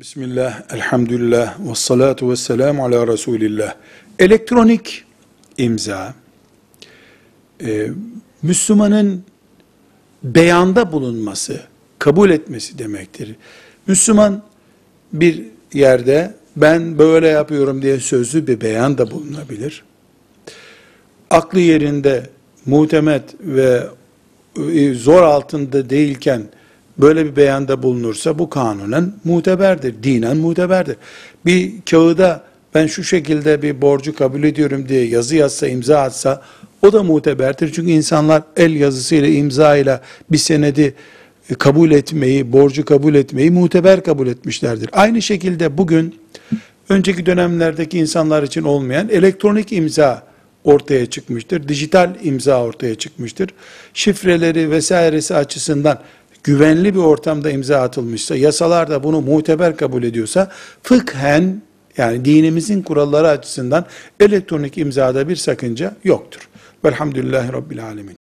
Bismillah, elhamdülillah, ve salatu ve selamu ala Resulillah. Elektronik imza, e, Müslümanın beyanda bulunması, kabul etmesi demektir. Müslüman bir yerde ben böyle yapıyorum diye sözlü bir beyan da bulunabilir. Aklı yerinde, muhtemet ve e, zor altında değilken böyle bir beyanda bulunursa bu kanunen muteberdir, dinen muteberdir. Bir kağıda ben şu şekilde bir borcu kabul ediyorum diye yazı yazsa, imza atsa o da muteberdir. Çünkü insanlar el yazısıyla, imzayla bir senedi e, kabul etmeyi, borcu kabul etmeyi muteber kabul etmişlerdir. Aynı şekilde bugün önceki dönemlerdeki insanlar için olmayan elektronik imza ortaya çıkmıştır. Dijital imza ortaya çıkmıştır. Şifreleri vesairesi açısından güvenli bir ortamda imza atılmışsa, yasalar da bunu muteber kabul ediyorsa, fıkhen yani dinimizin kuralları açısından elektronik imzada bir sakınca yoktur. Velhamdülillahi Rabbil Alemin.